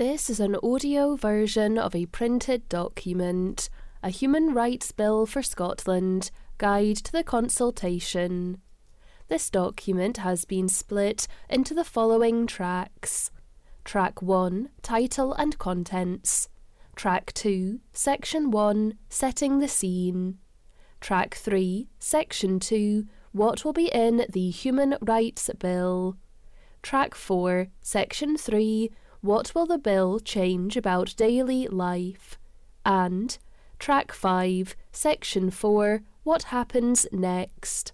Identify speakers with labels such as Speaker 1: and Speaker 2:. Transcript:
Speaker 1: This is an audio version of a printed document, a Human Rights Bill for Scotland Guide to the Consultation. This document has been split into the following tracks. Track 1 Title and Contents, Track 2 Section 1 Setting the Scene, Track 3 Section 2 What will be in the Human Rights Bill, Track 4 Section 3 what Will the Bill Change About Daily Life? and Track 5, Section 4, What Happens Next?